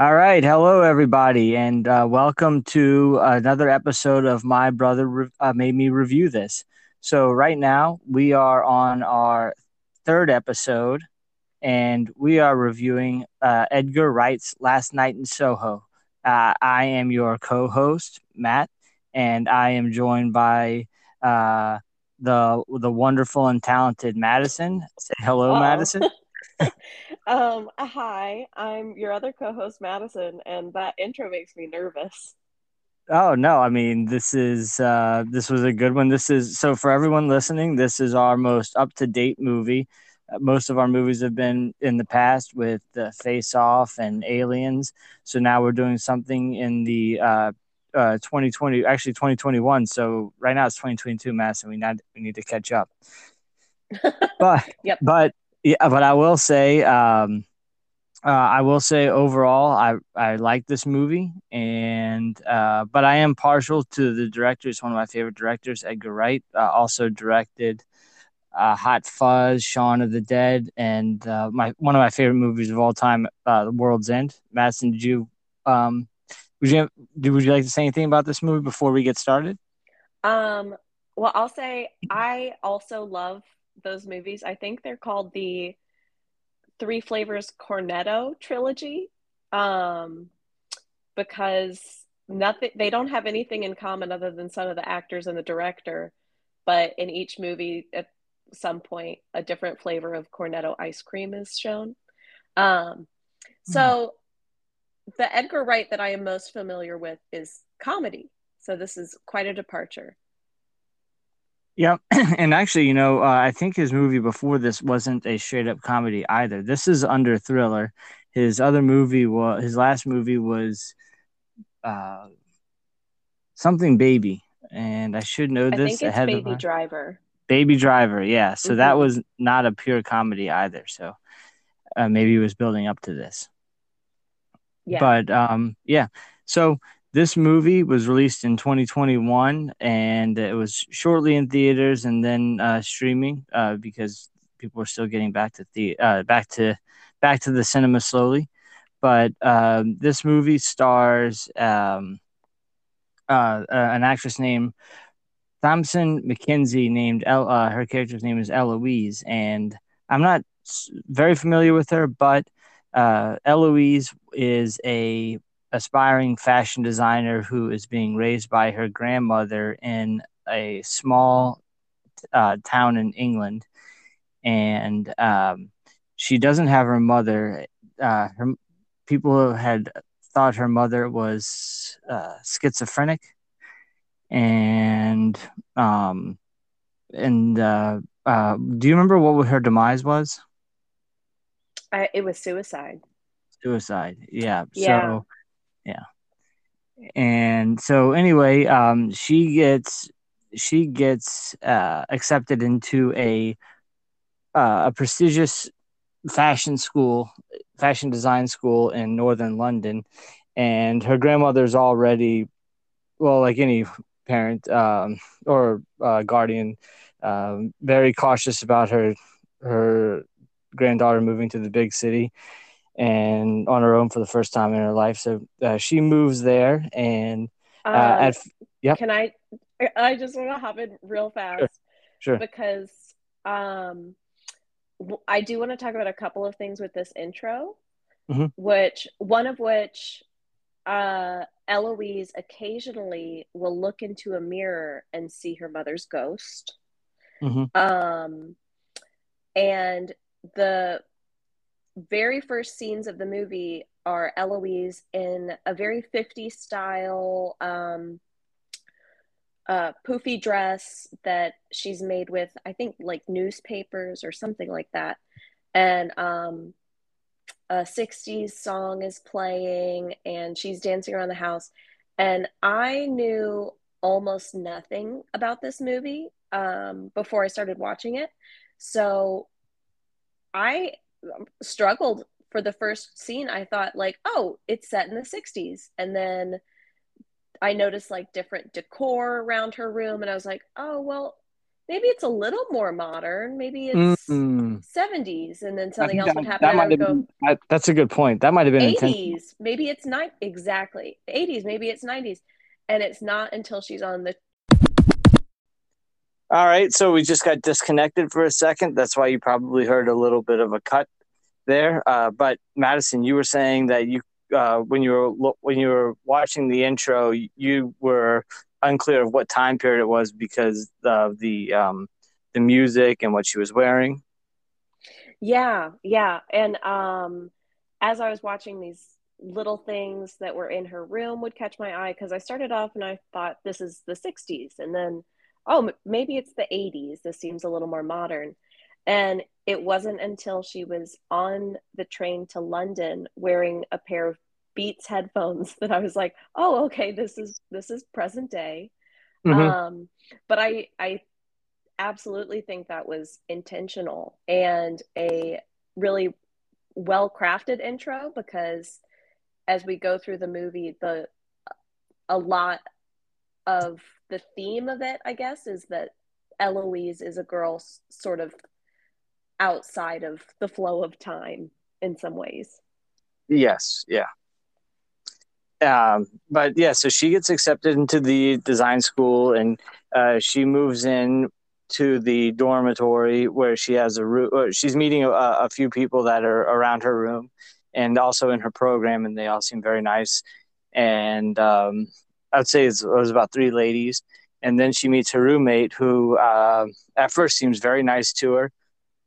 All right. Hello, everybody, and uh, welcome to another episode of My Brother Re- uh, Made Me Review This. So, right now, we are on our third episode, and we are reviewing uh, Edgar Wright's Last Night in Soho. Uh, I am your co host, Matt, and I am joined by uh, the, the wonderful and talented Madison. Say hello, Uh-oh. Madison. um, hi, I'm your other co-host Madison, and that intro makes me nervous. Oh no, I mean this is uh this was a good one. This is so for everyone listening, this is our most up-to-date movie. Uh, most of our movies have been in the past with uh, Face Off and Aliens. So now we're doing something in the uh uh 2020 actually 2021. So right now it's 2022 mass and we not we need to catch up. But Yep. but yeah, but I will say um uh, I will say overall, I I like this movie, and uh, but I am partial to the director. It's one of my favorite directors, Edgar Wright. Uh, also directed uh, Hot Fuzz, Shaun of the Dead, and uh, my one of my favorite movies of all time, uh, The World's End. Madison, did you um, would you have, would you like to say anything about this movie before we get started? Um, well, I'll say I also love those movies. I think they're called the Three Flavors Cornetto trilogy, um, because nothing they don't have anything in common other than some of the actors and the director, but in each movie at some point a different flavor of cornetto ice cream is shown. Um, so the Edgar Wright that I am most familiar with is comedy. So this is quite a departure. Yeah, and actually, you know, uh, I think his movie before this wasn't a straight up comedy either. This is under thriller. His other movie was his last movie was uh, something baby, and I should know this ahead Baby of Driver. Baby Driver. Yeah, so that Mhm. was not a pure comedy either. So uh, maybe he was building up to this. Yeah. But um, yeah, so this movie was released in 2021 and it was shortly in theaters and then uh, streaming uh, because people were still getting back to the uh, back to back to the cinema slowly. But um, this movie stars um, uh, an actress named Thomasin McKenzie, named El- uh, her character's name is Eloise, and I'm not very familiar with her, but uh, Eloise is a aspiring fashion designer who is being raised by her grandmother in a small uh, town in England, and um, she doesn't have her mother. Uh, her people had thought her mother was uh, schizophrenic, and um, and uh, uh, do you remember what her demise was? I, it was suicide. Suicide. Yeah. Yeah. So yeah. And so anyway, um, she gets she gets uh, accepted into a uh, a prestigious fashion school, fashion design school in northern London, and her grandmother's already, well, like any parent um, or uh, guardian, um, very cautious about her her granddaughter moving to the big city and on her own for the first time in her life. So uh, she moves there, and uh, Um, at yep. Can I? I just want to hop in real fast sure, because um, I do want to talk about a couple of things with this intro, Mhm. which one of which uh, Eloise occasionally will look into a mirror and see her mother's ghost. Mhm. Um, and the very first scenes of the movie are Eloise in a very 50 style um, uh, poofy dress that she's made with, I think, like newspapers or something like that. And um, a 60s song is playing, and she's dancing around the house. And I knew almost nothing about this movie um, before I started watching it. So I struggled for the first scene. I thought, like, oh, it's set in the 60s. And then I noticed like different decor around her room, and I was like, oh, well, maybe it's a little more modern. Maybe it's Mm. 70s and then something else that, would happen that might would have go been, that, that's a good point. That might have been intentional. 80s. Maybe it's not exactly 80s. Maybe it's 90s. And it's not until she's on the All right, so we just got disconnected for a second. That's why you probably heard a little bit of a cut there. Uh, but Madison, you were saying that you, uh, when you were when you were watching the intro, you were unclear of what time period it was because of the um, the music and what she was wearing. Yeah, yeah. And um as I was watching these little things that were in her room would catch my eye because I started off and I thought this is the 60s and then oh maybe it's the 80s. This seems a little more modern. And it wasn't until she was on the train to London wearing a pair of Beats headphones that I was like, "Oh, okay, this is this is present day." Mhm. Um but I I absolutely think that was intentional and a really well crafted intro because as we go through the movie the a lot of the theme of it i guess is that eloise is a girl sort of outside of the flow of time in some ways Yes, yeah. Um, but yeah, so she gets accepted into the design school, and uh, she moves in to the dormitory where she has a room. She's meeting a, a few people that are around her room, and also in her program, and they all seem very nice. And um, I'd say it was about three ladies, and then she meets her roommate, who uh, at first seems very nice to her,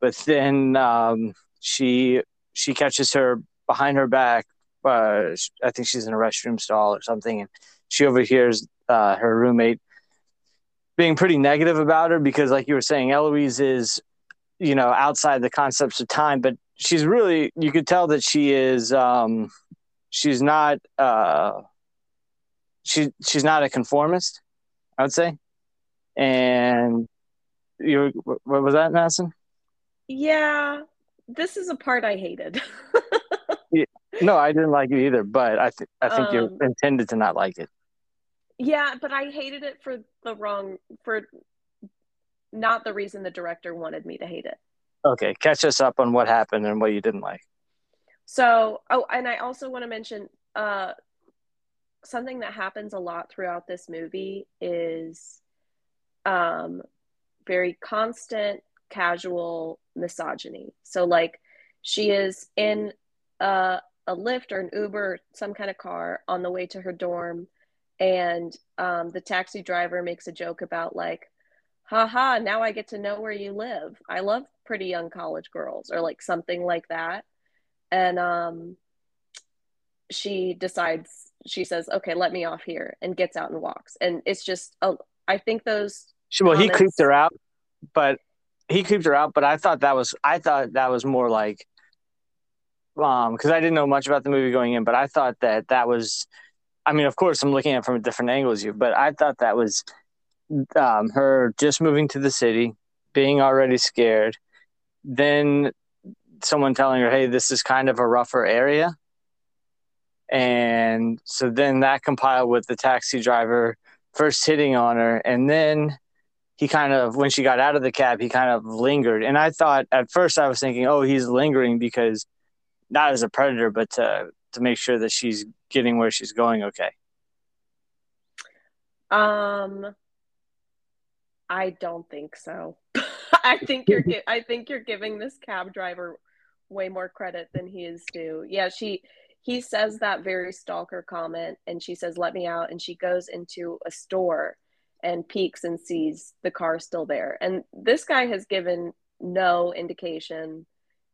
but then um, she she catches her behind her back uh, I think she's in a restroom stall or something, and she overhears uh, her roommate being pretty negative about her because, like you were saying, Eloise is, you know, outside the concepts of time, but she's really, you could tell that she is, um, she's not, uh, she she's not a conformist, I would say, and you, what was that, Madison? Yeah this is a part i hated No, I didn't like it either, but I th- I think you're Um, intended to not like it. Yeah, but I hated it for the wrong for not the reason the director wanted me to hate it. Okay, catch us up on what happened and what you didn't like. So, oh, and I also want to mention uh something that happens a lot throughout this movie is um very constant casual misogyny. So like she is in a a Lyft or an Uber, some kind of car on the way to her dorm and um the taxi driver makes a joke about like haha, now I get to know where you live. I love pretty young college girls, or like something like that. And um, she decides, she says, okay, let me off here, and gets out and walks. And it's just, oh, I think those, well, he Comments. creeped her out, but he creeped her out. But I thought that was I thought that was more like, um, because I didn't know much about the movie going in, but I thought that that was, I mean, of course, I'm looking at it from a different angle as you, but I thought that was, um, her just moving to the city, being already scared, then someone telling her, "Hey, this is kind of a rougher area." And so then that compiled with the taxi driver first hitting on her and then he kind of when she got out of the cab he kind of lingered and i thought at first i was thinking oh he's lingering because not as a predator but to to make sure that she's getting where she's going okay um, I don't think so. I think you're, I think you're giving this cab driver way more credit than he is due. Yeah, she, he says that very stalker comment, and she says, "Let me out," and she goes into a store and peeks and sees the car still there. And this guy has given no indication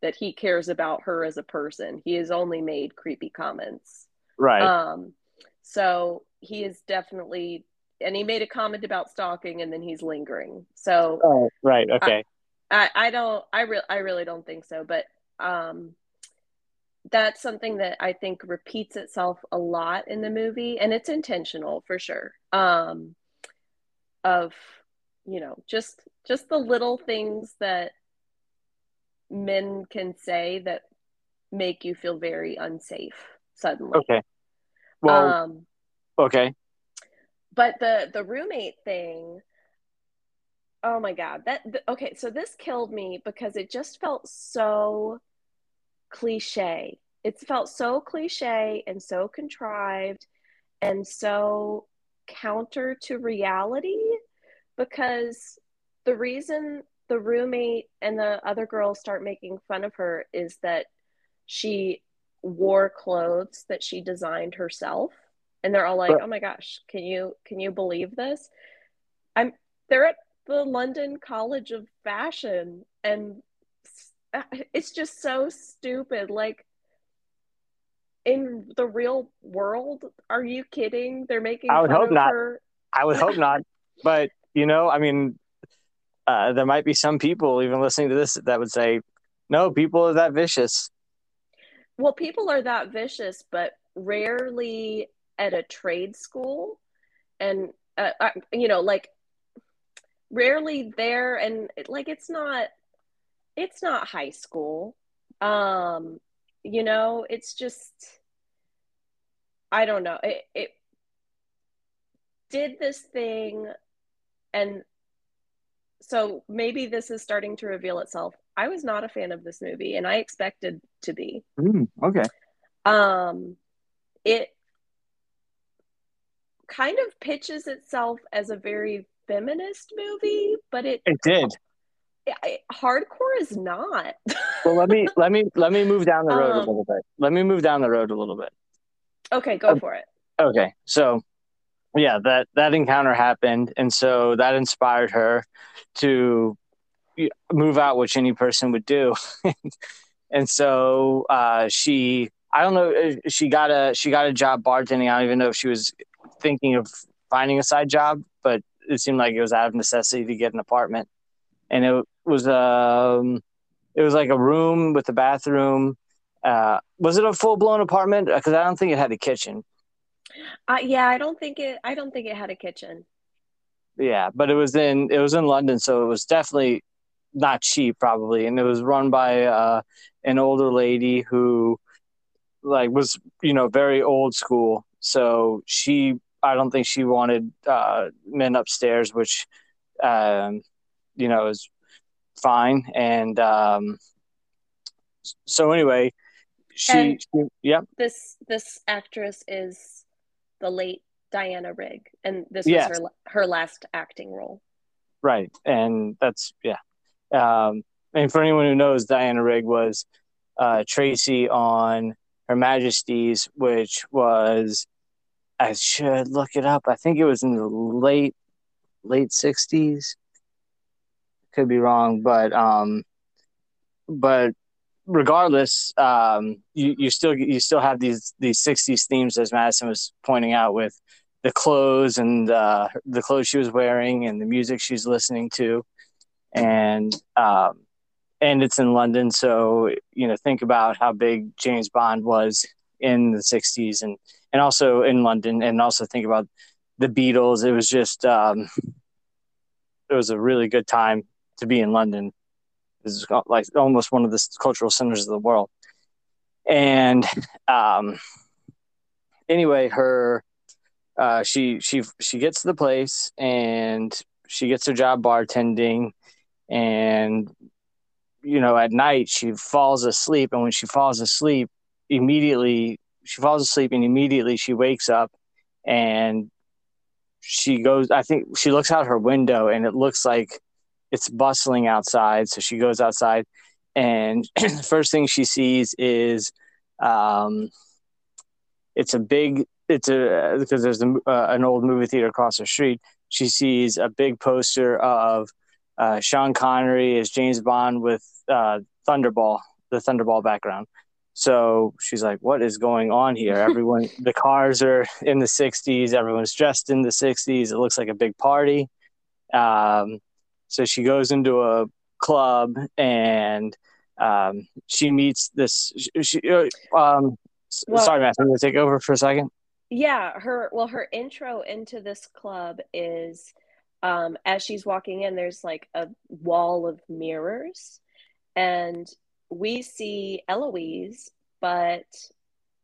that he cares about her as a person. He has only made creepy comments. right Um, so he is definitely, and he made a comment about stalking, and then he's lingering. So oh, right okay I, I don't, I real, I really don't think so. But um, that's something that I think repeats itself a lot in the movie, and it's intentional for sure. Um, of you know, just just the little things that men can say that make you feel very unsafe suddenly. okay. Well um, okay. but the the roommate thing oh my god that th- okay so this killed me because it just felt so cliche. It felt so cliche and so contrived and so counter to reality because the reason the roommate and the other girls start making fun of her is that she wore clothes that she designed herself. And they're all like oh my gosh can you can you believe this? I'm they're at the london college of fashion and uh, it's just so stupid. Like in the real world? Are you kidding? They're making i would hope not. her. i would hope not. But you know i mean uh, there might be some people even listening to this that would say no people are that vicious. Well people are that vicious but rarely at a trade school. And uh, uh, you know like rarely there. And like it's not it's not high school. Um you know it's just i don't know. It, it did this thing and so maybe this is starting to reveal itself. I was not a fan of this movie and i expected to be. Mm, okay. Um it kind of pitches itself as a very feminist movie, but it it did. Hardcore is not. well, let me let me let me move down the road um, a little bit. Let me move down the road a little bit. Okay, go um, for it. Okay, so yeah, that that encounter happened, and so that inspired her to move out, which any person would do. and so uh, she, I don't know, uh, she got a she got a job bartending. I don't even know if she was thinking of finding a side job, but it seemed like it was out of necessity to get an apartment, and it was um, it was like a room with a bathroom. Uh, was it a full blown apartment? Because I don't think it had a kitchen. Uh, yeah, I don't think it. I don't think it had a kitchen. Yeah, but it was in it was in London, so it was definitely not cheap, probably, and it was run by uh, an older lady who like was you know very old school. So she I don't think she wanted uh, men upstairs, which um, you know is fine. And um, so anyway, she, she yeah. This this actress is the late Diana Rigg, and this was her her last acting role. Right, and that's yeah. Um, and for anyone who knows, Diana Rigg was uh, Tracy on Her Majesty's, which was I should look it up. I think it was in the late late sixties. Could be wrong, but um, but regardless, um, you, you still you still have these these '60s themes, as Madison was pointing out, with the clothes and uh, the clothes she was wearing and the music she's listening to, and um, and it's in London, so you know think about how big James Bond was in the '60s and and also in London, and also think about the Beatles. It was just um, it was a really good time to be in London. It's like almost one of the cultural centers of the world. And um, anyway, her uh, she she she gets to the place and she gets her job bartending, and you know at night she falls asleep, and when she falls asleep, immediately she falls asleep and immediately she wakes up and she goes i think she looks out her window and it looks like it's bustling outside so she goes outside and the first thing she sees is um, it's a big it's a because there's a, uh, an old movie theater across the street she sees a big poster of uh, sean connery as james bond with uh, thunderball the thunderball background so she's like, "What is going on here? Everyone, the cars are in the '60s. Everyone's dressed in the '60s. It looks like a big party." Um, so she goes into a club and um, she meets this. She, uh, um, well, sorry, Matt, I'm going to take over for a second. Yeah, her well, her intro into this club is um, as she's walking in. There's like a wall of mirrors, and we see Eloise, but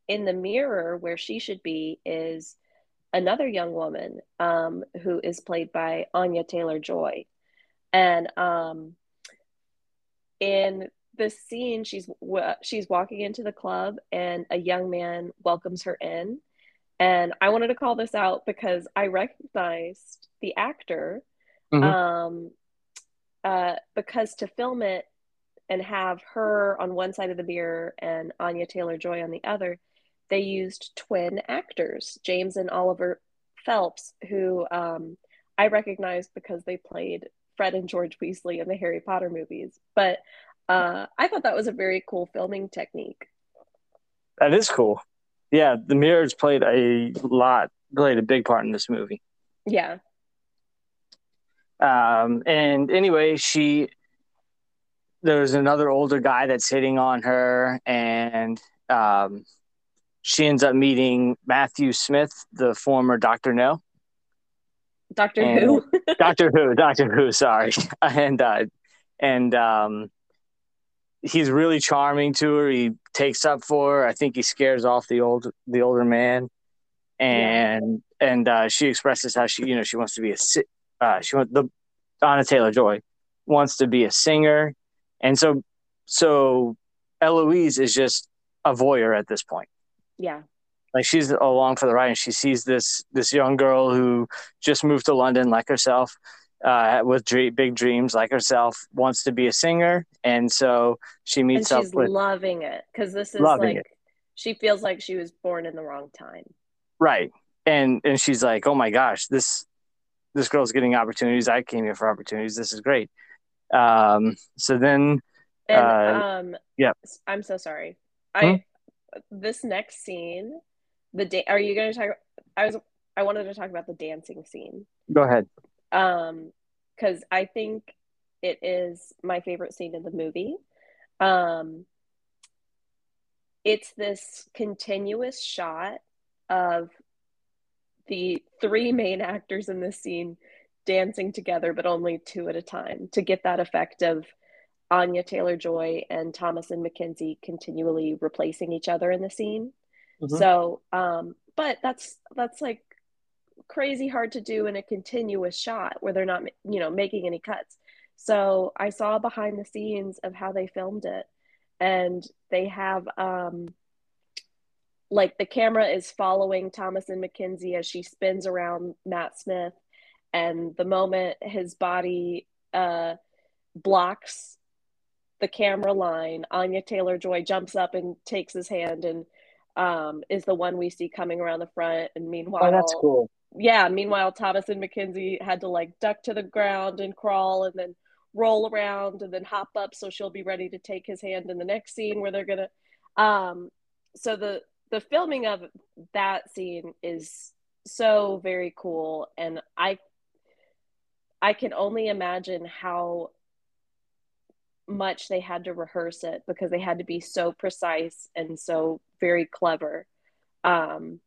in the mirror where she should be is another young woman um, who is played by Anya Taylor Joy. And um, in this scene, she's she's walking into the club, and a young man welcomes her in. And I wanted to call this out because I recognized the actor. Mm-hmm. Um, uh, because to film it and have her on one side of the mirror and Anya Taylor Joy on the other, they used twin actors, James and Oliver Phelps, who um, I recognized because they played Fred and George Weasley in the Harry Potter movies. But uh, I thought that was a very cool filming technique. That is cool. Yeah, the mirrors played a lot, played a big part in this movie. Yeah. Um, and anyway, she there's another older guy that's hitting on her, and um, she ends up meeting Matthew Smith, the former Doctor No. Doctor and, Who. Doctor Who. Doctor Who. Sorry, and uh, and um, he's really charming to her. He takes up for her. I think he scares off the old the older man, and yeah. and uh, she expresses how she you know she wants to be a uh, she wants the Anya Taylor Joy wants to be a singer, and so so Eloise is just a voyeur at this point. Yeah. Like she's along for the ride, and she sees this this young girl who just moved to London, like herself, uh, with dream, big dreams, like herself, wants to be a singer, and so she meets and she's up with loving it because this is like it. she feels like she was born in the wrong time. Right, and and she's like, oh my gosh, this this girl's getting opportunities. I came here for opportunities. This is great. Um, so then, and, uh, um, yeah, I'm so sorry. I hmm? this next scene, the day. Are you going to talk? I was. I wanted to talk about the dancing scene. Go ahead. Um, because I think it is my favorite scene in the movie. Um, it's this continuous shot of the three main actors in this scene dancing together, but only two at a time to get that effect of Anya Taylor Joy and Thomasin McKenzie continually replacing each other in the scene. Mm-hmm. So, um, but that's that's like crazy hard to do in a continuous shot where they're not, you know, making any cuts. So I saw behind the scenes of how they filmed it, and they have um, like the camera is following Thomasin McKenzie as she spins around Matt Smith, and the moment his body uh, blocks the camera line, Anya Taylor Joy jumps up and takes his hand and um, is the one we see coming around the front. And meanwhile, oh, that's cool. Yeah. Meanwhile, Thomasin McKenzie had to like duck to the ground and crawl and then roll around and then hop up so she'll be ready to take his hand in the next scene where they're gonna. Um, so the the filming of that scene is so very cool, and I I can only imagine how much they had to rehearse it because they had to be so precise and so very clever um,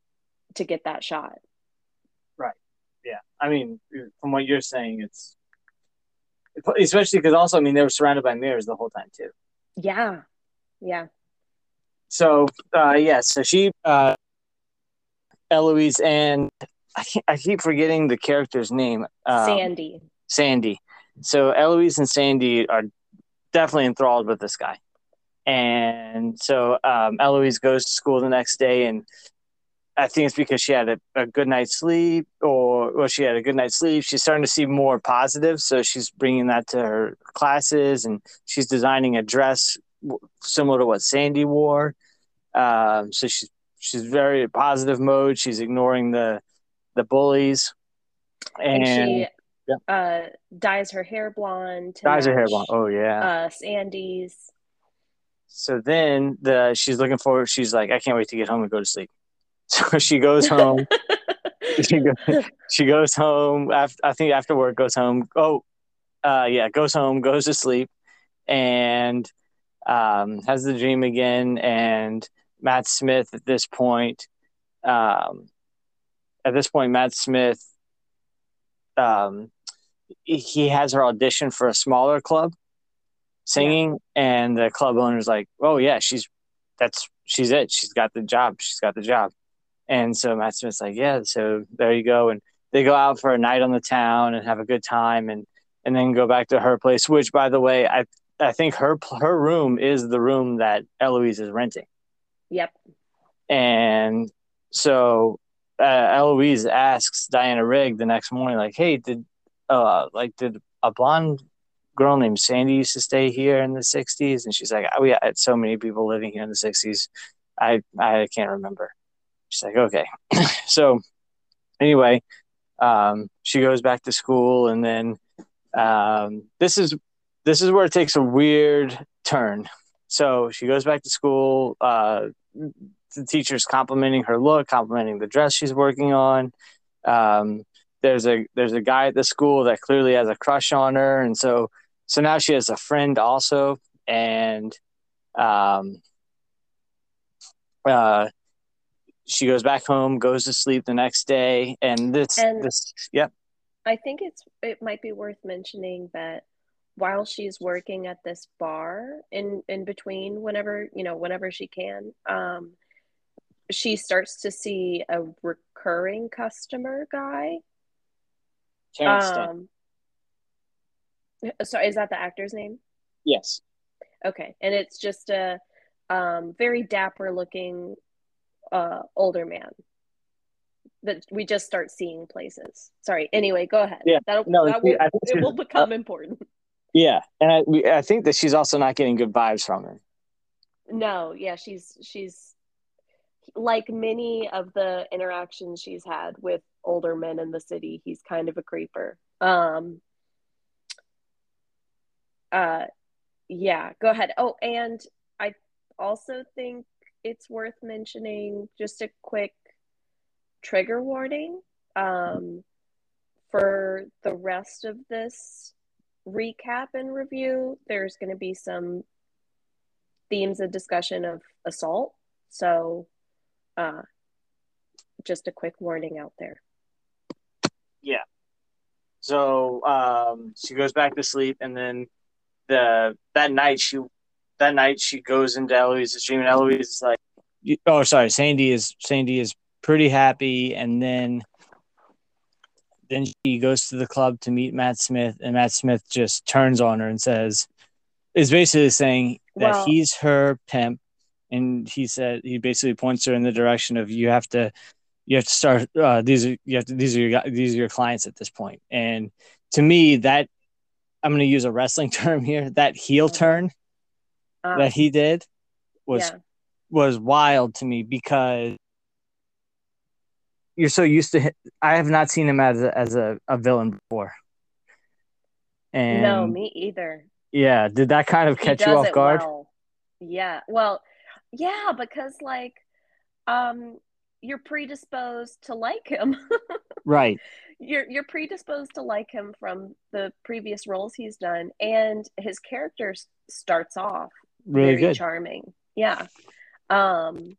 to get that shot. Right. Yeah. I mean, from what you're saying, it's especially because also, I mean, they were surrounded by mirrors the whole time too. Yeah. Yeah. So, uh, yeah. So she, uh, Eloise, and I, I keep forgetting the character's name. Um, Sandy. Sandy. So Eloise and Sandy are definitely enthralled with this guy. And so um, Eloise goes to school the next day, and I think it's because she had a, a, good night's sleep, or well, she had a good night's sleep. She's starting to see more positive, so she's bringing that to her classes, and she's designing a dress similar to what Sandy wore. Um, so she's she's very positive mode. She's ignoring the the bullies, and, and she yeah. uh, dyes her hair blonde. Dyes her hair blonde. Oh yeah. Uh, Sandy's. So then the she's looking for. She's like, I can't wait to get home and go to sleep. So she goes home. she, goes, she goes home. After, I think after work, goes home. Oh, uh, yeah, goes home, goes to sleep, and um, has the dream again. And Matt Smith at this point, um, at this point, Matt Smith um, he has her audition for a smaller club singing yeah. and the club owner's like oh yeah she's that's she's it she's got the job she's got the job and so matt smith's like yeah so there you go and they go out for a night on the town and have a good time and and then go back to her place. Which, by the way, I I think her her room is the room that Eloise is renting. Yep. And so uh, Eloise asks Diana Rigg the next morning, like, "Hey, did uh like did a blonde girl named Sandy used to stay here in the '60s?" And she's like, "Oh yeah, had so many people living here in the '60s. I I can't remember." She's like, "Okay." so anyway, um, she goes back to school, and then um, this is this is where it takes a weird turn. So she goes back to school. Uh, the teacher's complimenting her look, complimenting the dress she's working on. Um, there's a there's a guy at the school that clearly has a crush on her, and so so now she has a friend also, and um, uh, she goes back home, goes to sleep the next day, and this And- this yep. I think it's it might be worth mentioning that while she's working at this bar in in between whenever you know whenever she can um she starts to see a recurring customer guy Terence Stamp. um so is that the actor's name? Yes. Okay and it's just a um very dapper looking uh older man that we just start seeing places. Sorry anyway go ahead. Yeah. That'll, No, that will, I think it will become important. Yeah, and I, we, I think that she's also not getting good vibes from him. No, yeah, she's she's like many of the interactions she's had with older men in the city, he's kind of a creeper. Um uh yeah, go ahead. Oh, and I also think it's worth mentioning just a quick trigger warning um for the rest of this recap and review. There's going to be some themes of discussion of assault. So, uh, just a quick warning out there. So um, she goes back to sleep, and then the that night she that night she goes into Eloise's dream, and Eloise is like, Oh, sorry. Sandy is Sandy is pretty happy, and then then she goes to the club to meet Matt Smith, and Matt Smith just turns on her and says, is basically saying that he's her pimp, and he said he basically points her in the direction of you have to you have to start uh, these are you have to these are your these are your clients at this point, and to me that I'm going to use a wrestling term here that heel turn Uh, that he did was yeah, was wild to me because you're so used to. I have not seen him as a, as a, a villain before. And no, me either. yeah, did that kind of catch you off guard? well. Yeah, well, yeah, because like, um, you're predisposed to like him. Right. you're you're predisposed to like him from the previous roles he's done, and his character s- starts off Really very good. charming. Yeah. Um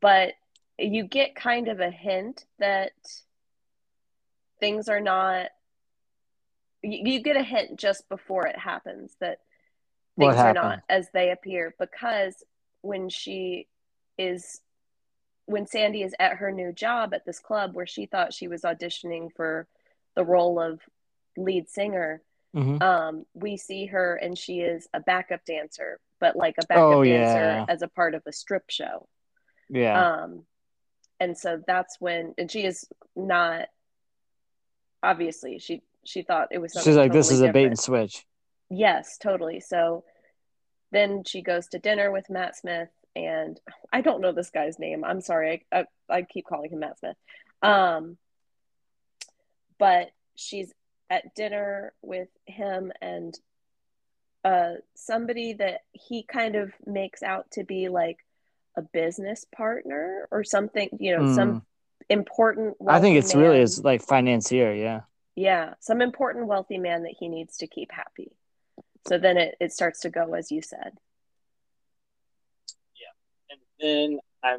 but you get kind of a hint that things are not you, you get a hint just before it happens that things are not as they appear because when she is when Sandy is at her new job at this club where she thought she was auditioning for the role of lead singer Mhm. um, we see her and she is a backup dancer, but like a backup Oh, dancer yeah. as a part of a strip show. Yeah. Um, and so that's when, and she is not obviously she she thought it was something She's like, this totally is a bait and switch. Yes, totally. So then she goes to dinner with Matt Smith, and I don't know this guy's name. I'm sorry. I, I, I keep calling him Matt Smith. Um, but she's at dinner with him and uh, somebody that he kind of makes out to be like a business partner or something, you know, some important. Hmm. I think it's really is like financier. Yeah. Yeah, some important wealthy man that he needs to keep happy. So then it, it starts to go as you said. And then I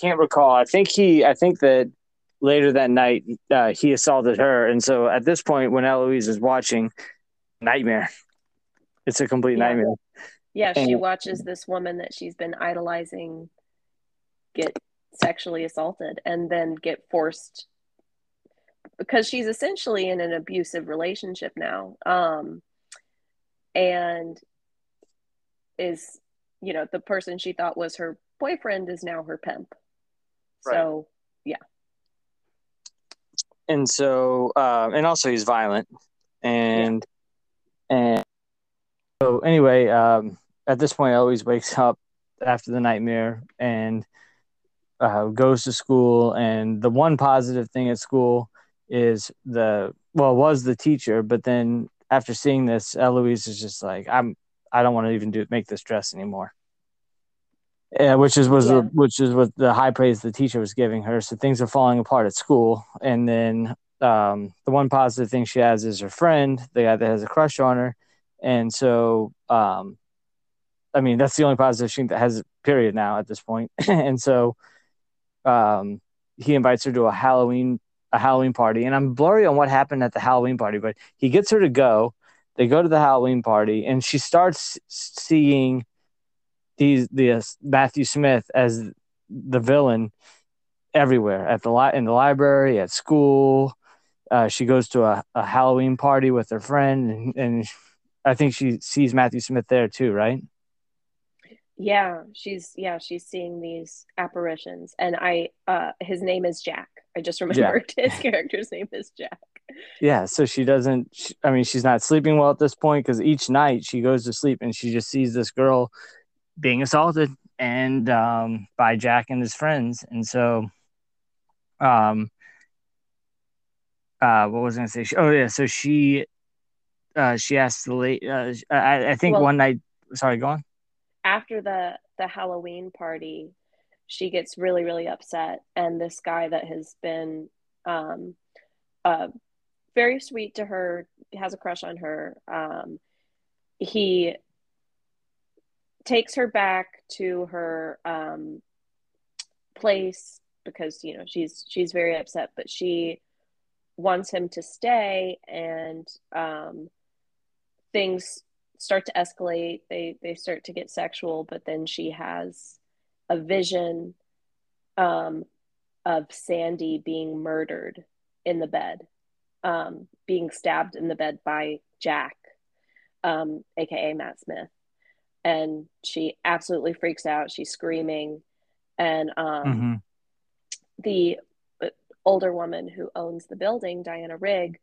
can't recall. I think he. I think that later that night uh, he assaulted her, and so at this point, when Eloise is watching, nightmare. It's a complete Yeah. nightmare. Yeah, she watches this woman that she's been idolizing get sexually assaulted and then get forced because she's essentially in an abusive relationship now um and is you know the person she thought was her boyfriend is now her pimp right. so yeah and so uh, and also he's violent and yeah. and so anyway um at this point Eloise wakes up after the nightmare and uh, goes to school and the one positive thing at school is the well was the teacher but then after seeing this eloise is just like i'm i don't want to even do make this dress anymore yeah, which is was yeah. the, which is what the high praise the teacher was giving her. So things are falling apart at school, and then um, the one positive thing she has is her friend, the guy that has a crush on her, and so um, I mean that's the only positive thing that has. Period. Now at this point. point, and so um, he invites her to a Halloween a Halloween party, and I'm blurry on what happened at the Halloween party, but he gets her to go. They go to the Halloween party, and she starts seeing these the Matthew Smith as the villain everywhere at the li- in the library, at school. Uh, she goes to a, a Halloween party with her friend, and, and I think she sees Matthew Smith there too, right? Yeah, she's yeah, she's seeing these apparitions, and I uh, his name is Jack. I just remembered Jack. his character's name is Jack. Yeah, so she doesn't. She, I mean, she's not sleeping well at this point because each night she goes to sleep and she just sees this girl being assaulted and um, by Jack and his friends, and so, um, uh, what was I going to say? She, oh yeah, so she, uh, she asked the late. Uh, I, I think well, one night. Sorry, go on after the the Halloween party, she gets really really upset, and this guy that has been um, uh, very sweet to her, has a crush on her. Um, he takes her back to her um, place because you know she's she's very upset, but she wants him to stay, and um, things start to escalate they they start to get sexual but then she has a vision um, of sandy being murdered in the bed um, being stabbed in the bed by jack um, aka matt smith and she absolutely freaks out she's screaming and um, mm-hmm. the uh, older woman who owns the building diana rigg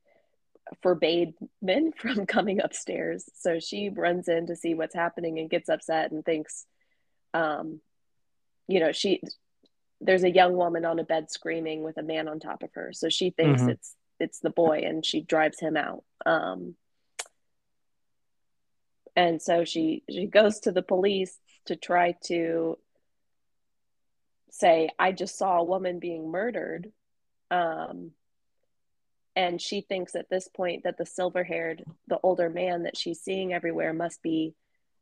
forbade men from coming upstairs. So she runs in to see what's happening and gets upset and thinks, um, you know, she there's a young woman on a bed screaming with a man on top of her. So she thinks mm-hmm. it's it's the boy and she drives him out. Um, and so she she goes to the police to try to say, I just saw a woman being murdered. Um, and she thinks at this point that the silver haired the older man that she's seeing everywhere must be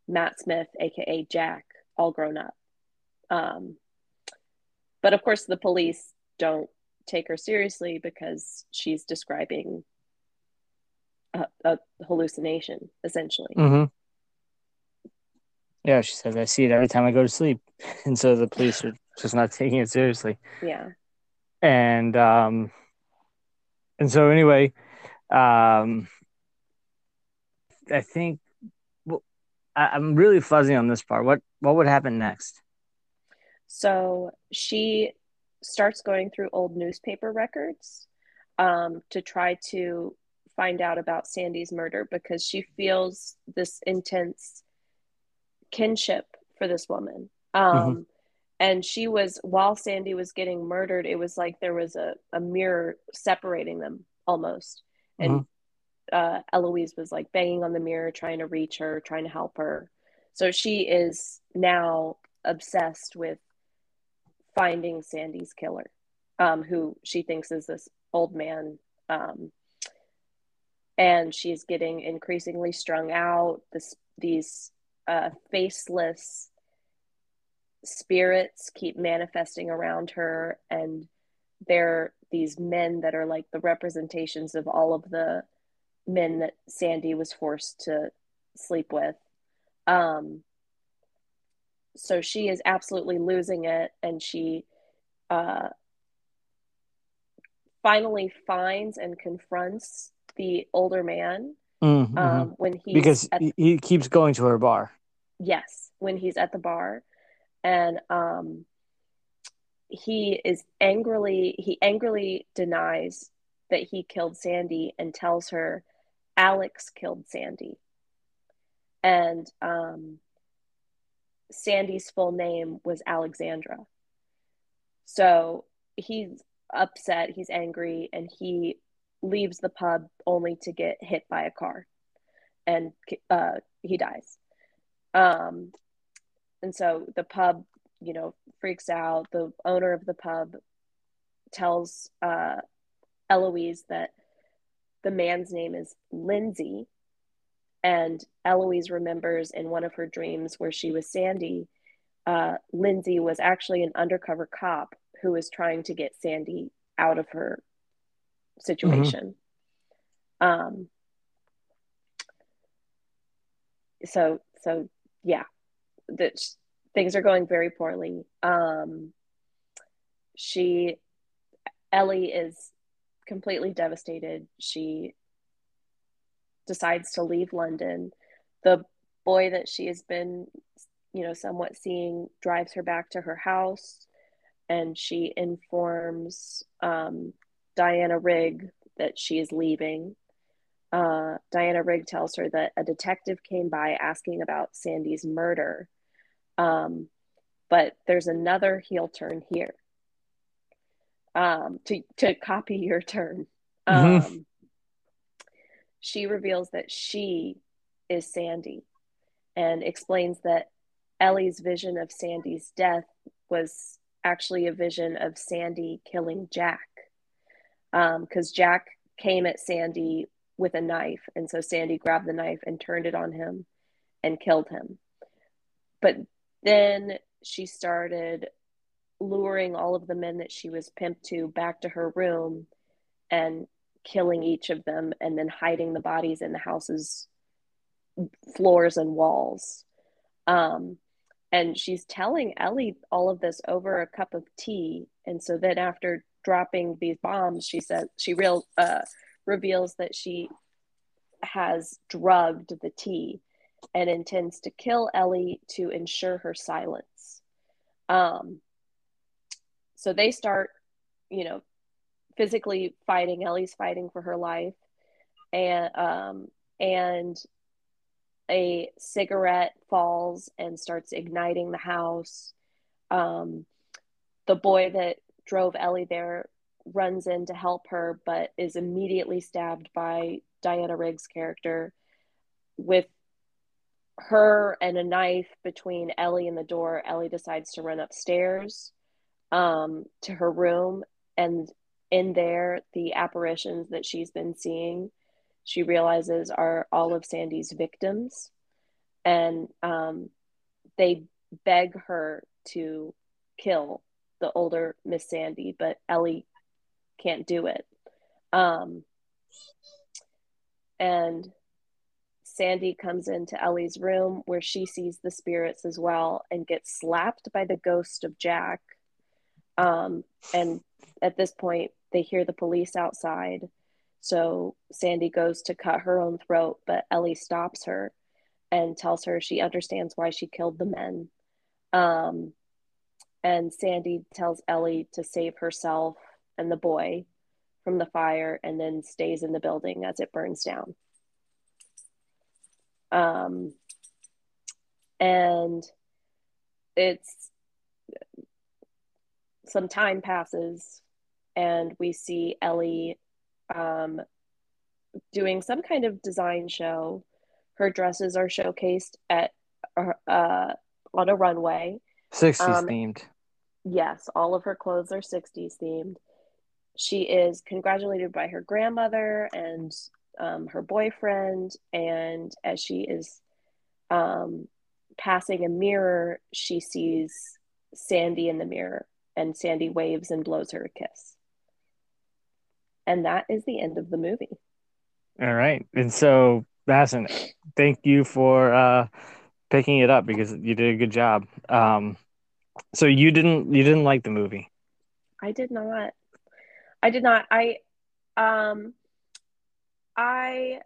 matt smith aka jack all grown up um, but of course the police don't take her seriously because she's describing a, a hallucination essentially mm-hmm. yeah she says i see it every time i go to sleep and so the police are just not taking it seriously yeah and um and so anyway, um, I think well, I, I'm really fuzzy on this part. What what would happen next? So she starts going through old newspaper records um, to try to find out about Sandy's murder because she feels this intense kinship for this woman. Um, mm-hmm and she was while sandy was getting murdered it was like there was a, a mirror separating them almost and mm-hmm. uh, eloise was like banging on the mirror trying to reach her trying to help her so she is now obsessed with finding sandy's killer um, who she thinks is this old man um, and she's getting increasingly strung out this these uh, faceless spirits keep manifesting around her and they're these men that are like the representations of all of the men that Sandy was forced to sleep with. Um, so she is absolutely losing it and she uh, finally finds and confronts the older man Mm-hmm. um, when he because he keeps going to her bar. yes when he's at the bar and um, he is angrily he angrily denies that he killed sandy and tells her alex killed sandy and um, sandy's full name was alexandra. So he's upset he's angry and he leaves the pub only to get hit by a car and uh, he dies. Um, and so the pub you know freaks out. The owner of the pub tells uh, eloise that the man's name is lindsay and eloise remembers in one of her dreams where she was sandy uh, lindsay was actually an undercover cop who was trying to get sandy out of her situation. Um so so yeah that things are going very poorly. Um she ellie is completely devastated. She decides to leave london the boy that she has been you know somewhat seeing drives her back to her house and she informs um, Diana Rigg that she is leaving. Uh, Diana Rigg tells her that a detective came by asking about Sandy's murder. Um, but there's another heel turn here. Um, to, to copy your turn, um, Mhm. She reveals that she is Sandy and explains that Ellie's vision of Sandy's death was actually a vision of Sandy killing Jack. Um, because Jack came at Sandy with a knife, and so Sandy grabbed the knife and turned it on him and killed him. But then she started luring all of the men that she was pimped to back to her room and killing each of them and then hiding the bodies in the house's floors and walls. Um, and she's telling Ellie all of this over a cup of tea. And so then after dropping these bombs, she says she real uh, reveals that she has drugged the tea and intends to kill Ellie to ensure her silence. Um, so they start, you know, physically fighting. Ellie's fighting for her life, and um, and a cigarette falls and starts igniting the house. Um, the boy that drove Ellie there runs in to help her, but is immediately stabbed by Diana Rigg's character with her and a knife between Ellie and the door. Ellie decides to run upstairs um, to her room, and in there, the apparitions that she's been seeing, she realizes are all of Sandy's victims, and um, they beg her to kill the older Miss Sandy, but Ellie can't do it. Um, and Sandy comes into Ellie's room where she sees the spirits as well and gets slapped by the ghost of Jack. Um, and at this point, they hear the police outside. So Sandy goes to cut her own throat, but Ellie stops her and tells her she understands why she killed the men. Um, and Sandy tells Ellie to save herself and the boy from the fire and then stays in the building as it burns down. Um, and it's some time passes and we see Ellie um, doing some kind of design show. Her dresses are showcased at uh, on a runway. 60s Um, themed. Yes, all of her clothes are 60s themed. She is congratulated by her grandmother and um, her boyfriend. And as she is um, passing a mirror, she sees Sandy in the mirror, and Sandy waves and blows her a kiss. And that is the end of the movie. All right. And so, Basson, thank you for uh, picking it up because you did a good job. Um, so you didn't you didn't like the movie. I did not. I did not. I um I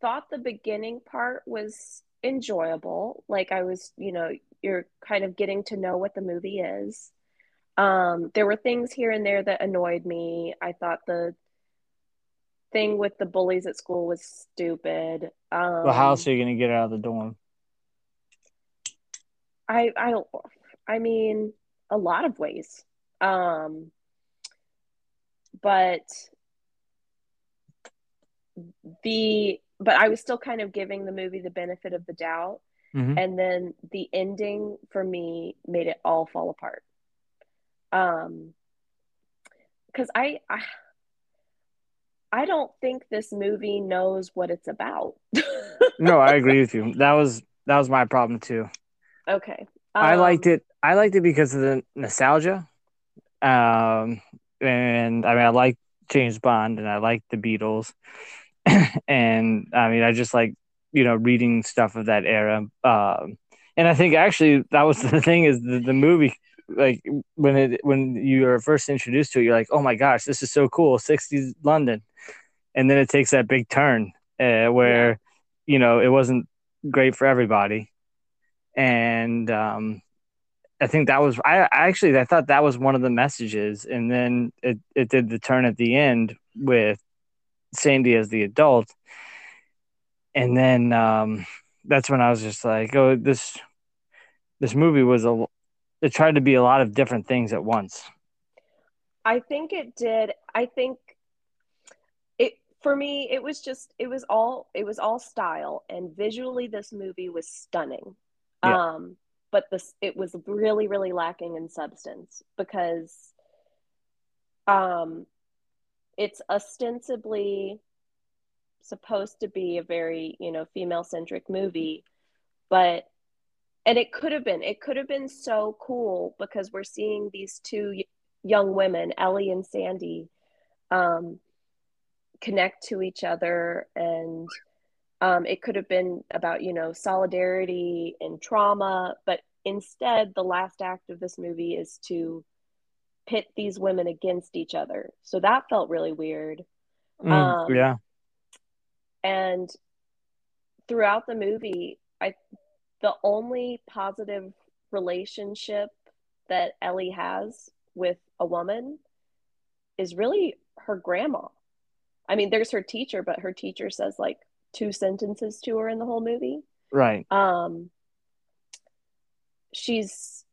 thought the beginning part was enjoyable. Like I was, you know, you're kind of getting to know what the movie is. Um, there were things here and there that annoyed me. I thought the thing with the bullies at school was stupid. Um, well, how else are you going to get out of the dorm? I I don't. I mean, a lot of ways. Um, but the but I was still kind of giving the movie the benefit of the doubt. Mm-hmm. And then the ending for me made it all fall apart. Um because I, I I don't think this movie knows what it's about. no, I agree with you. That was that was my problem too. Okay. Um, I liked it. I liked it because of the nostalgia. Um and I mean I like James Bond and I like the Beatles. and I mean, I just like you know reading stuff of that era. Um, and I think actually that was the thing is the, the movie like when it when you are first introduced to it, you're like, oh my gosh, this is so cool, '60s London, and then it takes that big turn uh, where yeah. you know it wasn't great for everybody, and um, I think that was I, I actually I thought that was one of the messages, and then it it did the turn at the end with Sandy as the adult. And then um, that's when I was just like, oh, this this movie was a it tried to be a lot of different things at once. I think it did. I think it for me it was just it was all it was all style and visually this movie was stunning. Yeah. Um but this it was really really lacking in substance because um it's ostensibly supposed to be a very you know female centric movie but and it could have been it could have been so cool because we're seeing these two young women ellie and sandy um, connect to each other and um, it could have been about you know solidarity and trauma but instead the last act of this movie is to pit these women against each other. So that felt really weird. Mm, um, yeah. And throughout the movie, I the only positive relationship that Ellie has with a woman is really her grandma. I mean, there's her teacher, but her teacher says like two sentences to her in the whole movie. Right. Um she's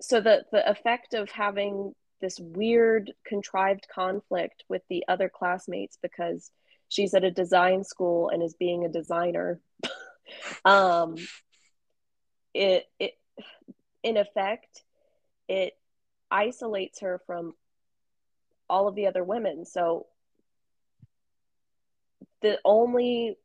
so the the effect of having this weird contrived conflict with the other classmates because she's at a design school and is being a designer um it it in effect it isolates her from all of the other women so the only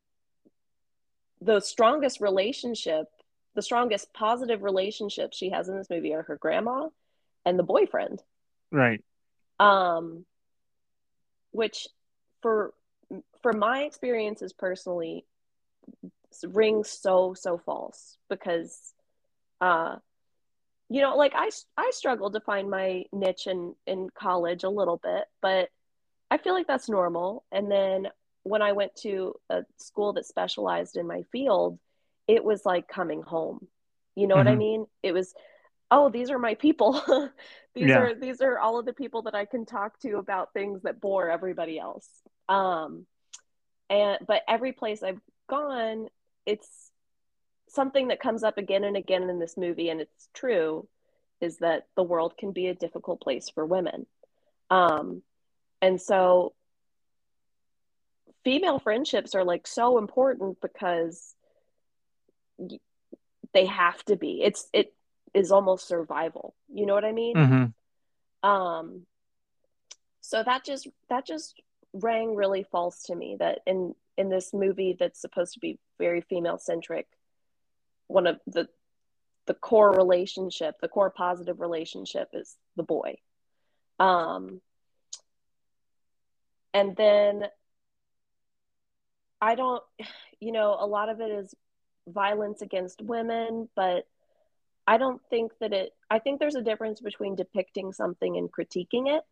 the strongest relationship the strongest positive relationships she has in this movie are her grandma and the boyfriend Right. Um, which for for my experiences personally rings so so false because uh you know like i i struggled to find my niche in in college a little bit but i feel like that's normal and then when i went to a school that specialized in my field it was like coming home you know mm-hmm. what i mm-hmm. mean it was oh these are my people these yeah. are these are all of the people that i can talk to about things that bore everybody else um and but every place i've gone it's something that comes up again and again in this movie and it's true is that the world can be a difficult place for women um and so female friendships are like so important because they have to be it's it is almost survival. You know what I mean? Mm-hmm. Um, so that just that just rang really false to me that in in this movie that's supposed to be very female centric, one of the the core relationship, the core positive relationship is the boy. Um, and then I don't, you know, a lot of it is violence against women, but I don't think that it, I think there's a difference between depicting something and critiquing it.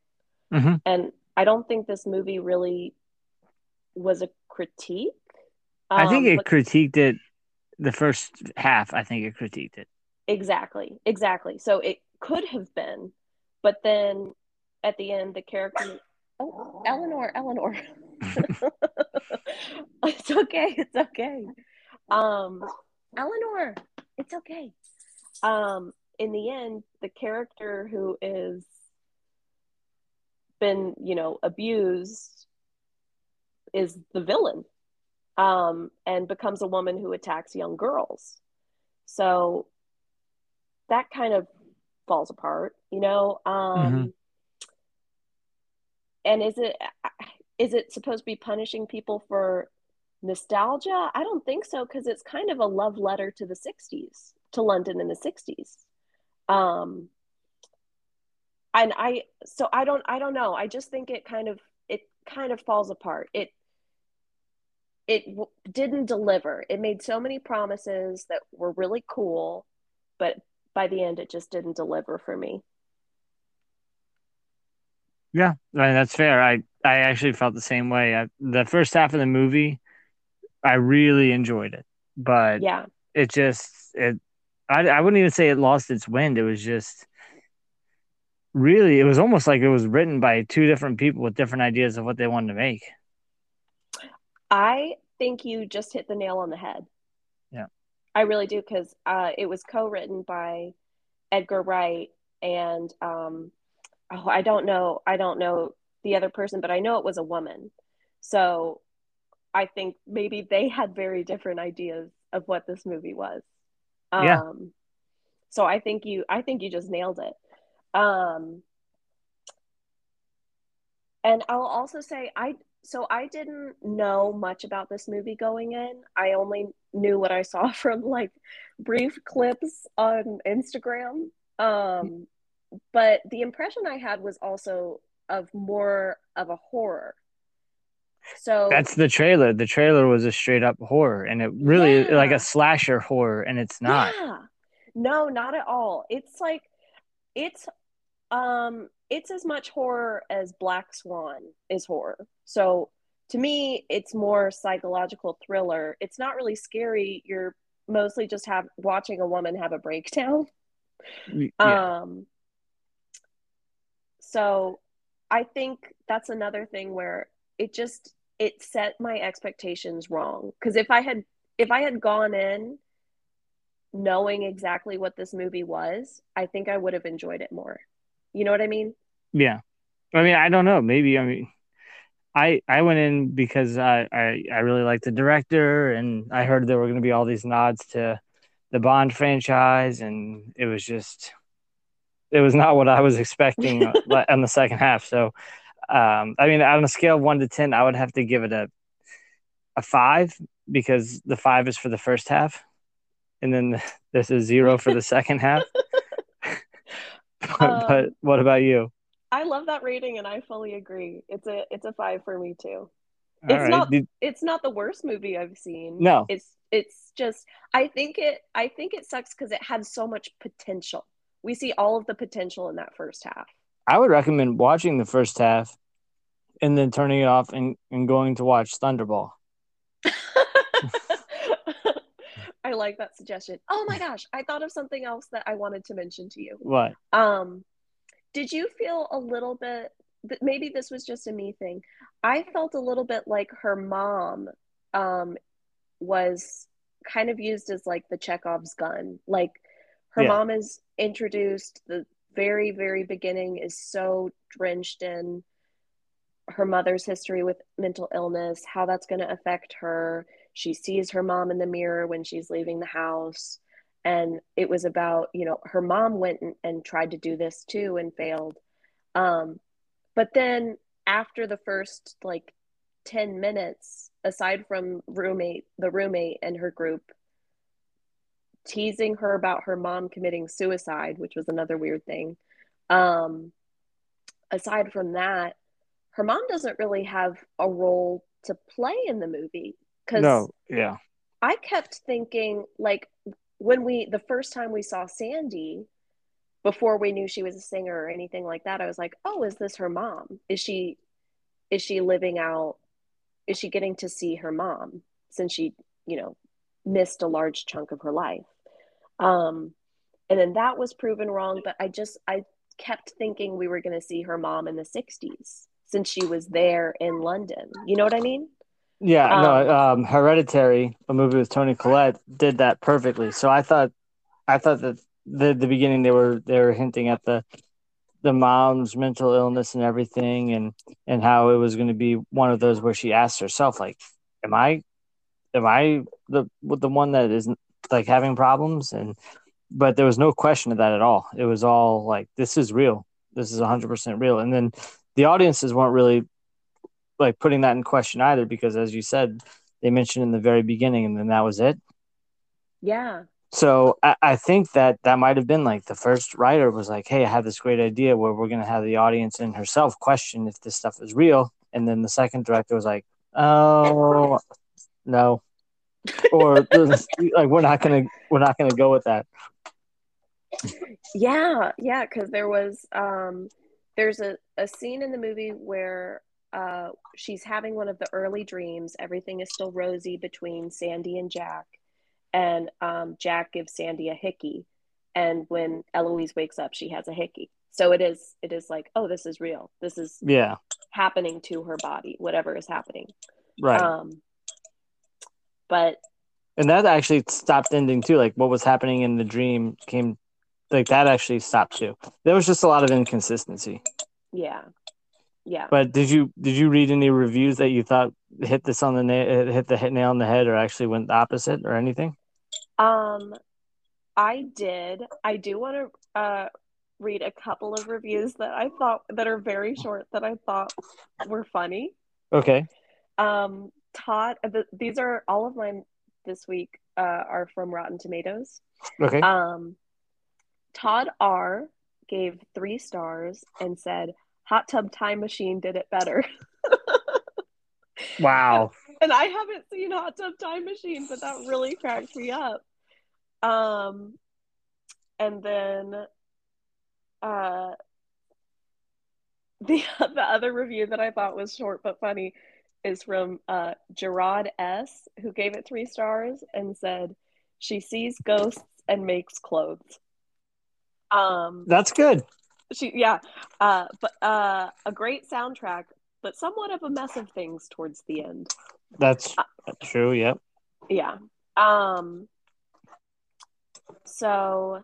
Mhm. and I don't think this movie really was a critique. I think Um, it critiqued it the first half. I think it critiqued it. Exactly, exactly. So it could have been, but then at the end, the character. Oh, Eleanor, Eleanor. it's okay. It's okay. Um, Eleanor, it's okay. Um, in the end, the character who is been, you know, abused is the villain. Um, and becomes a woman who attacks young girls. So that kind of falls apart, you know. Um, Mhm. And is it is it supposed to be punishing people for nostalgia? I don't think so because it's kind of a love letter to the '60s, to London in the '60s. Um, and I so I don't I don't know. I just think it kind of it kind of falls apart. It it w- didn't deliver. It made so many promises that were really cool, but by the end, it just didn't deliver for me. Yeah, I mean, that's fair. I I actually felt the same way. I, the first half of the movie, I really enjoyed it, but Yeah, it just it. I I wouldn't even say it lost its wind. It was just really. It was almost like it was written by two different people with different ideas of what they wanted to make. I think you just hit the nail on the head. Yeah. I really do because uh, it was co-written by Edgar Wright and um, oh, I don't know, I don't know the other person, but I know it was a woman. So I think maybe they had very different ideas of what this movie was. Um, Yeah. So I think you, I think you just nailed it. Um, and I'll also say I so I didn't know much about this movie going in. I only knew what I saw from like brief clips on Instagram. Um, but the impression I had was also of more of a horror. So That's the trailer. The trailer was a straight up horror, and it really like a slasher horror, and it's not. Yeah. No, not at all. It's like it's um it's as much horror as Black Swan is horror. So to me, it's more psychological thriller. It's not really scary. You're mostly just have watching a woman have a breakdown. Yeah. Um so I think that's another thing where it just it set my expectations wrong because if I had if I had gone in knowing exactly what this movie was, I think I would have enjoyed it more. You know what I mean? Yeah. I mean, I don't know. Maybe I mean, I I went in because I I, I really liked the director, and I heard there were going to be all these nods to the Bond franchise, and it was just it was not what I was expecting on the second half. So, um, I mean, on a scale of one to ten, I would have to give it a a five because the five is for the first half, and then there's a zero for the second half. but, but Um, what about you? I love that rating and I fully agree. It's a it's a 5 for me too. All It's right. not Did- it's not the worst movie I've seen. No. It's it's just I think it I think it sucks cuz it had so much potential. We see all of the potential in that first half. I would recommend watching the first half and then turning it off and, and going to watch Thunderball. I like that suggestion. Oh my gosh, I thought of something else that I wanted to mention to you. What? Um, did you feel a little bit that maybe this was just a me thing? I felt a little bit like her mom um was kind of used as like the Chekhov's gun. Like her Yeah. mom is introduced, the very, very beginning is so drenched in her mother's history with mental illness, how that's going to affect her. She sees her mom in the mirror when she's leaving the house. And it was about, you know, her mom went and, and tried to do this too and failed. Um, but then after the first like 10 minutes, aside from roommate, the roommate and her group teasing her about her mom committing suicide, which was another weird thing. Um, aside from that, her mom doesn't really have a role to play in the movie because No, yeah. I kept thinking like when we the first time we saw Sandy, before we knew she was a singer or anything like that, I was like, oh, is this her mom? Is she is she living out is she getting to see her mom since she, you know, missed a large chunk of her life? Um, and then that was proven wrong, but I just I kept thinking we were going to see her mom in the 60s since she was there in London. You know what I mean? Yeah, um, no, um, Hereditary, a movie with Toni Collette, did that perfectly. So I thought, I thought that the the beginning they were they were hinting at the the mom's mental illness and everything, and and how it was going to be one of those where she asked herself, like, "Am I, am I the the one that isn't like having problems?" And but there was no question of that at all. It was all like, "This is real. This is hundred percent real." And then the audiences weren't really like putting that in question either because as you said they mentioned in the very beginning and then that was it. Yeah. So I, I think that that might have been like the first writer was like hey i have this great idea where we're going to have the audience and herself question if this stuff is real. And then the second director was like oh no. Or like we're not gonna we're not gonna go with that. Yeah yeah because there was um there's a, a scene in the movie where uh, she's having one of the early dreams. Everything is still rosy between Sandy and Jack, and um, Jack gives Sandy a hickey, and when Eloise wakes up, she has a hickey. So it is it is like, oh, this is real. This is yeah happening to her body. Whatever is happening, right? Um, but and that actually stopped ending too. Like what was happening in the dream came, like that actually stopped too. There was just a lot of inconsistency. Yeah, yeah. But did you did you read any reviews that you thought hit this on the nail hit the hit nail on the head or actually went the opposite or anything? Um i did. I do want to uh read a couple of reviews that i thought that are very short that i thought were funny. Okay. Um todd these are all of mine this week uh are from rotten tomatoes. Okay. Um todd r gave three stars and said Hot Tub Time Machine did it better. wow. And I haven't seen Hot Tub Time Machine, but that really cracked me up. Um, and then uh, the the other review that I thought was short but funny is from uh, Gerard S, who gave it three stars and said she sees ghosts and makes clothes. Um, That's good she yeah uh but uh a great soundtrack but somewhat of a mess of things towards the end. That's uh, true yep. yeah um so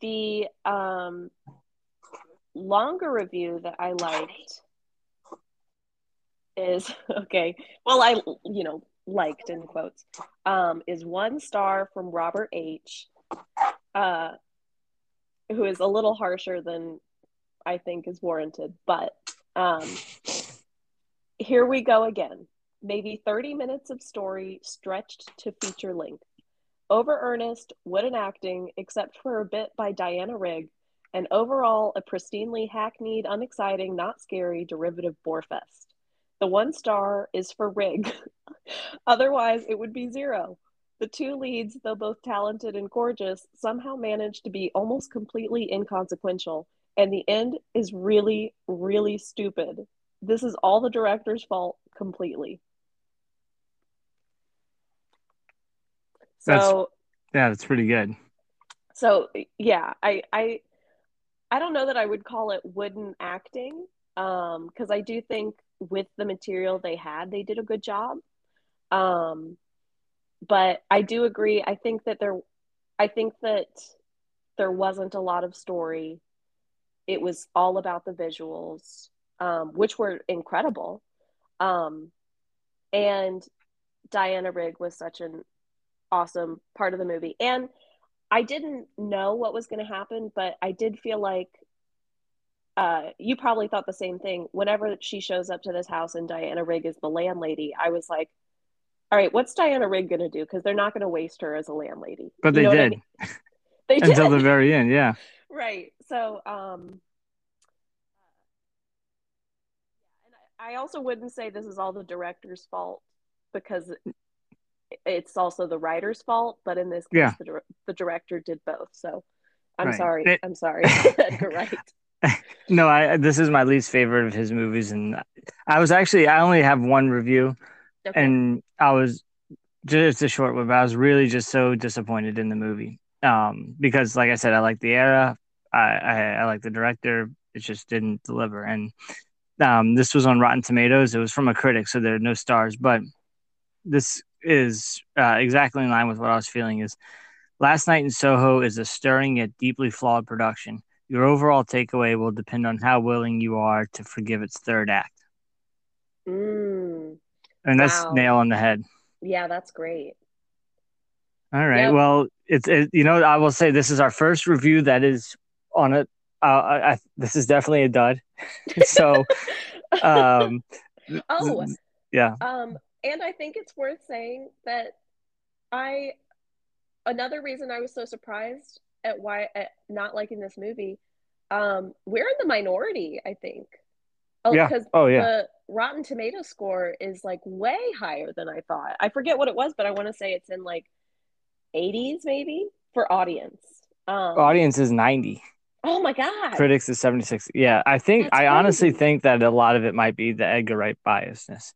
the um longer review that i liked is okay well i you know liked in quotes um is one star from robert h. Uh who is a little harsher than I think is warranted. But um, here we go again. Maybe 30 minutes of story stretched to feature length. Over earnest, wooden acting, except for a bit by Diana Rigg, and overall a pristinely hackneyed, unexciting, not scary derivative borefest. The one star is for Rigg. Otherwise, it would be zero. The two leads, though both talented and gorgeous, somehow manage to be almost completely inconsequential, and the end is really, really stupid. This is all the director's fault completely. So that's, yeah, that's pretty good. So yeah, I I I don't know that I would call it wooden acting, um, because I do think with the material they had, they did a good job. Um, but I do agree. I think that there, I think that there wasn't a lot of story. It was all about the visuals, um, which were incredible. Um, and Diana Rigg was such an awesome part of the movie. And I didn't know what was going to happen, but I did feel like uh, you probably thought the same thing. Whenever she shows up to this house and Diana Rigg is the landlady, I was like, all right, what's Diana Rigg going to do? Because they're not going to waste her as a landlady. But you they did. I mean? they did. Until the very end, yeah. Right. So, um, and I also wouldn't say this is all the director's fault because it's also the writer's fault. But in this case, yeah. the, the director did both. So, I'm Right. sorry. It- I'm sorry. Edgar Wright. No, I this is my least favorite of his movies, and I was actually I only have one review, Okay. and I was just a short one, but I was really just so disappointed in the movie. Um, because like I said, I like the era, I I, I like the director. It just didn't deliver, and um, this was on Rotten Tomatoes. It was from a critic, so there are no stars, but this is uh, exactly in line with what I was feeling. Is Last Night in Soho is a stirring yet deeply flawed production. Your overall takeaway will depend on how willing you are to forgive its third act. Mm, And that's Wow. nail on the head. yeah, that's great. All right. Yep. Well, it's it, you know I will say this is our first review that is on it. Uh, I, I, this is definitely a dud. so, um, oh, yeah, Um, and I think it's worth saying that I another reason I was so surprised at why at not liking this movie, um, we're in the minority, I think. Oh, Yeah. because Oh, yeah. the Rotten Tomato score is like way higher than I thought. I forget what it was, but I want to say it's in like 80s maybe for audience. Um, audience is ninety. Oh my god. Critics is seventy six. Yeah, I think That's I honestly think that a lot of it might be the Edgar Wright biasness.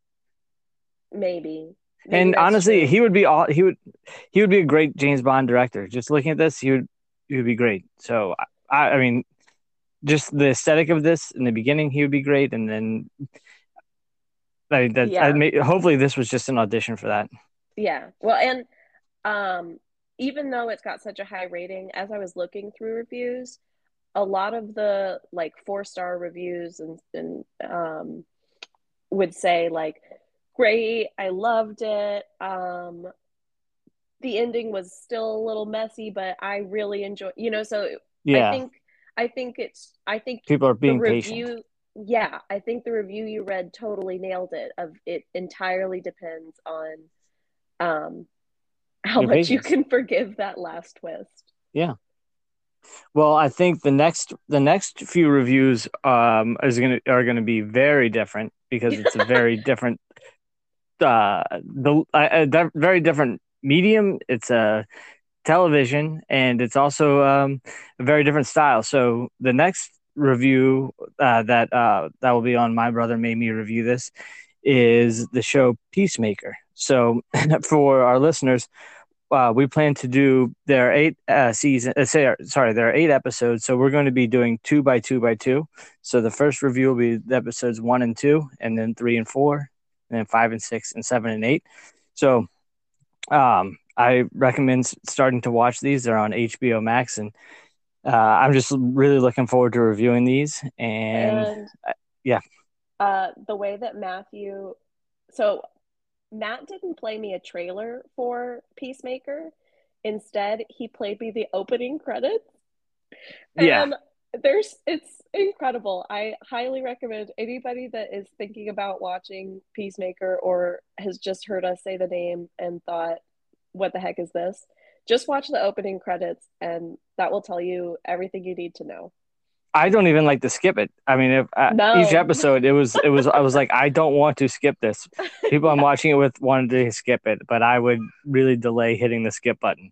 Maybe. Maybe and honestly, true. he would be all he would he would be a great James Bond director. Just looking at this, he would he would be great. So I, I mean, just the aesthetic of this in the beginning, he would be great, and then I mean, that I Yeah. may, hopefully this was just an audition for that. Yeah. Well, and um, even though it's got such a high rating, as I was looking through reviews, a lot of the like four star reviews and and um, would say like, "Great, I loved it." Um, the ending was still a little messy, but I really enjoy. You know, so Yeah, I think I think it's I think people are being review patient. yeah i think the review you read totally nailed it of it entirely depends on um how Your much you can forgive that last twist Yeah. Well, I think the next the next few reviews um is gonna are gonna be very different because it's a very different uh the a, a very different medium. It's a television and it's also um a very different style. So the next review uh, that uh that will be on my brother made me review this is the show Peacemaker. So for our listeners, uh, we plan to do there are eight uh, season. Uh, say, sorry, there are eight episodes. So we're going to be doing two by two by two. So the first review will be episodes one and two, and then three and four, and then five and six, and seven and eight. So um, I recommend starting to watch these. They're on HBO Max, and uh, I'm just really looking forward to reviewing these. And, and yeah. uh the way that matthew so matt didn't play me a trailer for peacemaker instead he played me the opening credits Yeah. and there's it's incredible i highly recommend anybody that is thinking about watching peacemaker or has just heard us say the name and thought what the heck is this just watch the opening credits and that will tell you everything you need to know I don't even like to skip it. I mean, if uh, No. each episode, it was it was I was like, I don't want to skip this. People I'm watching it with wanted to skip it, but I would really delay hitting the skip button.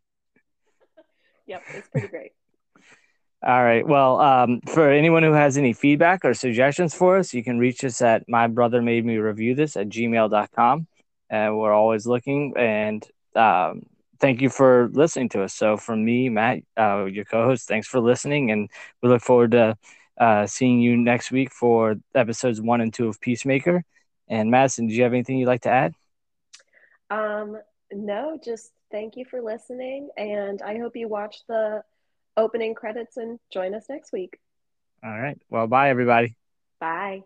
yep it's pretty great All right. Well, um, for anyone who has any feedback or suggestions for us, you can reach us at my brother made me review this at gmail.com. And we're always looking. And um, thank you for listening to us. So, from me, Matt, uh, your co host, thanks for listening. And we look forward to uh, seeing you next week for episodes one and two of Peacemaker. And Madison, do you have anything you'd like to add? Um, no, just thank you for listening, and I hope you watch the opening credits and join us next week. All right. Well, bye, everybody. Bye.